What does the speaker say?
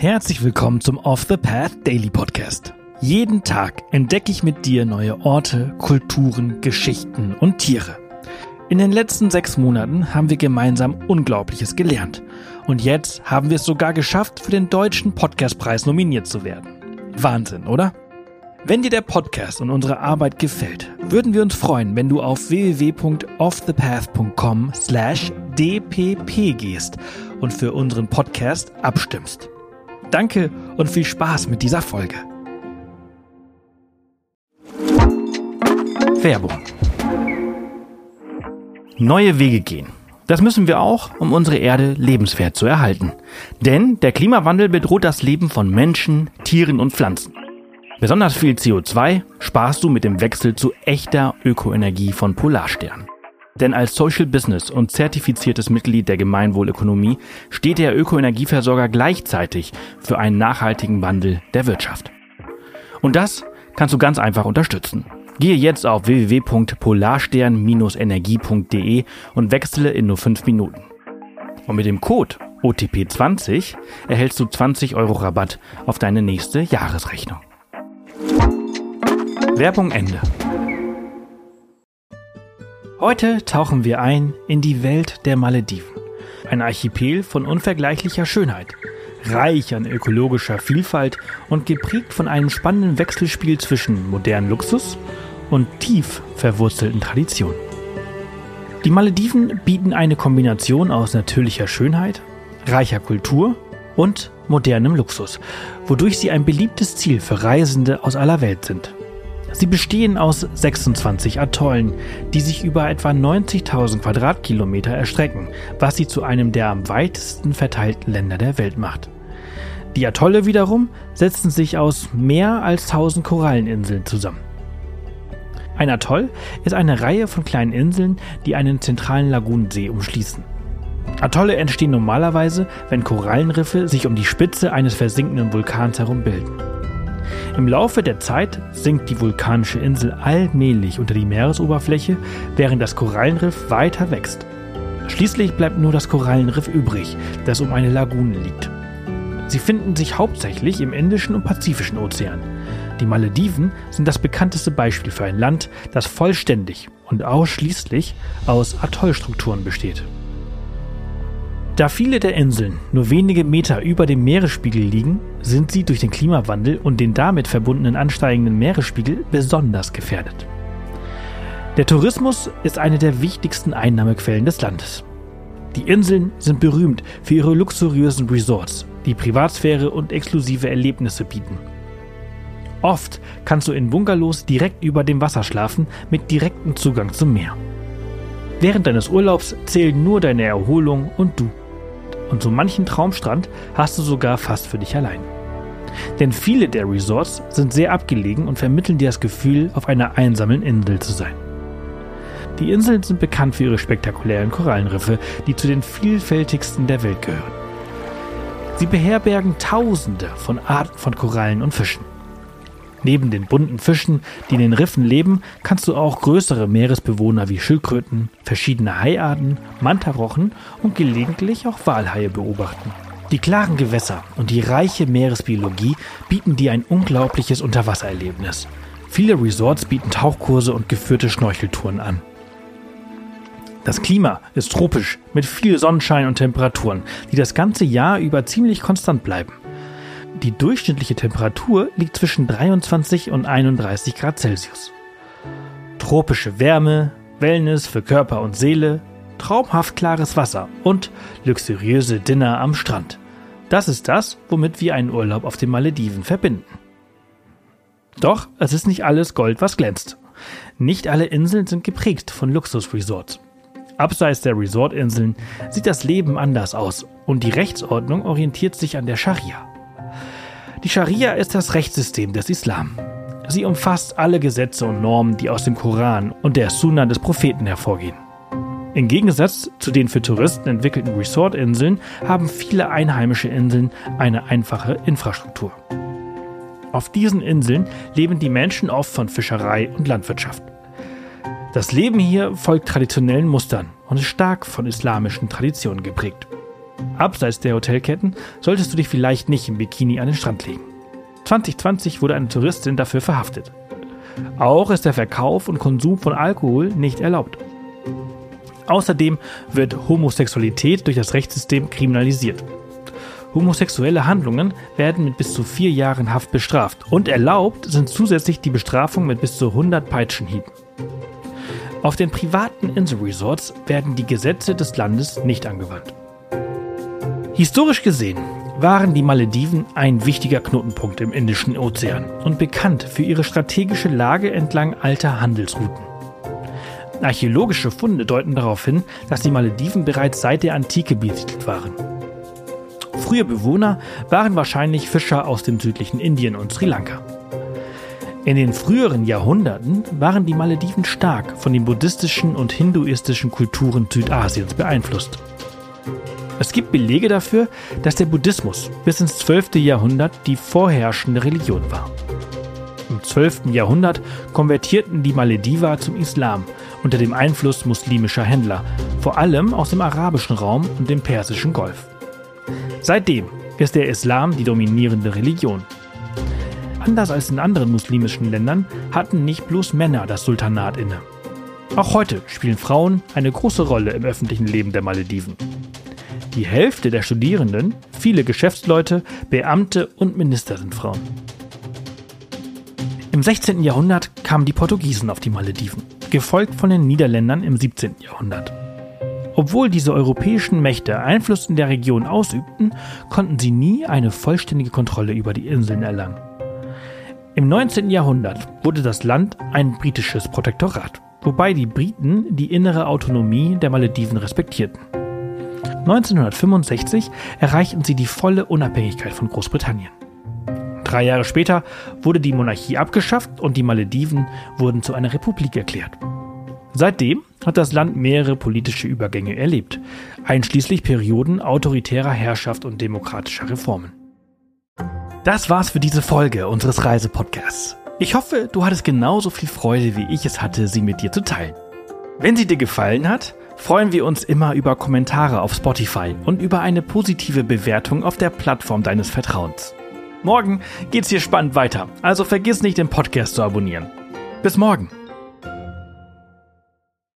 Herzlich willkommen zum Off the Path Daily Podcast. Jeden Tag entdecke ich mit dir neue Orte, Kulturen, Geschichten und Tiere. In den letzten sechs Monaten haben wir gemeinsam Unglaubliches gelernt. Und jetzt haben wir es sogar geschafft, für den Deutschen Podcastpreis nominiert zu werden. Wahnsinn, oder? Wenn dir der Podcast und unsere Arbeit gefällt, würden wir uns freuen, wenn du auf www.offthepath.com slash dpp gehst und für unseren Podcast abstimmst. Danke und viel Spaß mit dieser Folge. Werbung. Neue Wege gehen. Das müssen wir auch, um unsere Erde lebenswert zu erhalten. Denn der Klimawandel bedroht das Leben von Menschen, Tieren und Pflanzen. Besonders viel CO2 sparst du mit dem Wechsel zu echter Ökoenergie von Polarstern. Denn als Social Business und zertifiziertes Mitglied der Gemeinwohlökonomie steht der Ökoenergieversorger gleichzeitig für einen nachhaltigen Wandel der Wirtschaft. Und das kannst du ganz einfach unterstützen. Gehe jetzt auf www.polarstern-energie.de und wechsle in nur 5 Minuten. Und mit dem Code OTP20 erhältst du 20 Euro Rabatt auf deine nächste Jahresrechnung. Werbung Ende. Heute tauchen wir ein in die Welt der Malediven. Ein Archipel von unvergleichlicher Schönheit, reich an ökologischer Vielfalt und geprägt von einem spannenden Wechselspiel zwischen modernen Luxus und tief verwurzelten Traditionen. Die Malediven bieten eine Kombination aus natürlicher Schönheit, reicher Kultur und modernem Luxus, wodurch sie ein beliebtes Ziel für Reisende aus aller Welt sind. Sie bestehen aus 26 Atollen, die sich über etwa 90.000 Quadratkilometer erstrecken, was sie zu einem der am weitesten verteilten Länder der Welt macht. Die Atolle wiederum setzen sich aus mehr als 1000 Koralleninseln zusammen. Ein Atoll ist eine Reihe von kleinen Inseln, die einen zentralen Lagunensee umschließen. Atolle entstehen normalerweise, wenn Korallenriffe sich um die Spitze eines versinkenden Vulkans herum bilden. Im Laufe der Zeit sinkt die vulkanische Insel allmählich unter die Meeresoberfläche, während das Korallenriff weiter wächst. Schließlich bleibt nur das Korallenriff übrig, das um eine Lagune liegt. Sie finden sich hauptsächlich im Indischen und Pazifischen Ozean. Die Malediven sind das bekannteste Beispiel für ein Land, das vollständig und ausschließlich aus Atollstrukturen besteht. Da viele der Inseln nur wenige Meter über dem Meeresspiegel liegen, sind sie durch den Klimawandel und den damit verbundenen ansteigenden Meeresspiegel besonders gefährdet. Der Tourismus ist eine der wichtigsten Einnahmequellen des Landes. Die Inseln sind berühmt für ihre luxuriösen Resorts, die Privatsphäre und exklusive Erlebnisse bieten. Oft kannst du in Bungalows direkt über dem Wasser schlafen mit direktem Zugang zum Meer. Während deines Urlaubs zählen nur deine Erholung und du. Und so manchen Traumstrand hast du sogar fast für dich allein. Denn viele der Resorts sind sehr abgelegen und vermitteln dir das Gefühl, auf einer einsamen Insel zu sein. Die Inseln sind bekannt für ihre spektakulären Korallenriffe, die zu den vielfältigsten der Welt gehören. Sie beherbergen Tausende von Arten von Korallen und Fischen. Neben den bunten Fischen, die in den Riffen leben, kannst du auch größere Meeresbewohner wie Schildkröten, verschiedene Haiarten, Mantarochen und gelegentlich auch Walhaie beobachten. Die klaren Gewässer und die reiche Meeresbiologie bieten dir ein unglaubliches Unterwassererlebnis. Viele Resorts bieten Tauchkurse und geführte Schnorcheltouren an. Das Klima ist tropisch mit viel Sonnenschein und Temperaturen, die das ganze Jahr über ziemlich konstant bleiben. Die durchschnittliche Temperatur liegt zwischen 23 und 31 Grad Celsius. Tropische Wärme, Wellness für Körper und Seele, traumhaft klares Wasser und luxuriöse Dinner am Strand. Das ist das, womit wir einen Urlaub auf den Malediven verbinden. Doch es ist nicht alles Gold, was glänzt. Nicht alle Inseln sind geprägt von Luxusresorts. Abseits der Resortinseln sieht das Leben anders aus und die Rechtsordnung orientiert sich an der Scharia. Die Scharia ist das Rechtssystem des Islam. Sie umfasst alle Gesetze und Normen, die aus dem Koran und der Sunna des Propheten hervorgehen. Im Gegensatz zu den für Touristen entwickelten Resortinseln haben viele einheimische Inseln eine einfache Infrastruktur. Auf diesen Inseln leben die Menschen oft von Fischerei und Landwirtschaft. Das Leben hier folgt traditionellen Mustern und ist stark von islamischen Traditionen geprägt. Abseits der Hotelketten solltest du dich vielleicht nicht im Bikini an den Strand legen. 2020 wurde eine Touristin dafür verhaftet. Auch ist der Verkauf und Konsum von Alkohol nicht erlaubt. Außerdem wird Homosexualität durch das Rechtssystem kriminalisiert. Homosexuelle Handlungen werden mit bis zu vier Jahren Haft bestraft und erlaubt sind zusätzlich die Bestrafung mit bis zu 100 Peitschenhieben. Auf den privaten Inselresorts werden die Gesetze des Landes nicht angewandt. Historisch gesehen waren die Malediven ein wichtiger Knotenpunkt im Indischen Ozean und bekannt für ihre strategische Lage entlang alter Handelsrouten. Archäologische Funde deuten darauf hin, dass die Malediven bereits seit der Antike besiedelt waren. Frühe Bewohner waren wahrscheinlich Fischer aus dem südlichen Indien und Sri Lanka. In den früheren Jahrhunderten waren die Malediven stark von den buddhistischen und hinduistischen Kulturen Südasiens beeinflusst. Es gibt Belege dafür, dass der Buddhismus bis ins 12. Jahrhundert die vorherrschende Religion war. Im 12. Jahrhundert konvertierten die Malediver zum Islam unter dem Einfluss muslimischer Händler, vor allem aus dem arabischen Raum und dem persischen Golf. Seitdem ist der Islam die dominierende Religion. Anders als in anderen muslimischen Ländern hatten nicht bloß Männer das Sultanat inne. Auch heute spielen Frauen eine große Rolle im öffentlichen Leben der Malediven. Die Hälfte der Studierenden, viele Geschäftsleute, Beamte und Minister sind Frauen. Im 16. Jahrhundert kamen die Portugiesen auf die Malediven, gefolgt von den Niederländern im 17. Jahrhundert. Obwohl diese europäischen Mächte Einfluss in der Region ausübten, konnten sie nie eine vollständige Kontrolle über die Inseln erlangen. Im 19. Jahrhundert wurde das Land ein britisches Protektorat, wobei die Briten die innere Autonomie der Malediven respektierten. 1965 erreichten sie die volle Unabhängigkeit von Großbritannien. Drei Jahre später wurde die Monarchie abgeschafft und die Malediven wurden zu einer Republik erklärt. Seitdem hat das Land mehrere politische Übergänge erlebt, einschließlich Perioden autoritärer Herrschaft und demokratischer Reformen. Das war's für diese Folge unseres Reisepodcasts. Ich hoffe, du hattest genauso viel Freude, wie ich es hatte, sie mit dir zu teilen. Wenn sie dir gefallen hat, freuen wir uns immer über Kommentare auf Spotify und über eine positive Bewertung auf der Plattform deines Vertrauens. Morgen geht's hier spannend weiter, also vergiss nicht, den Podcast zu abonnieren. Bis morgen!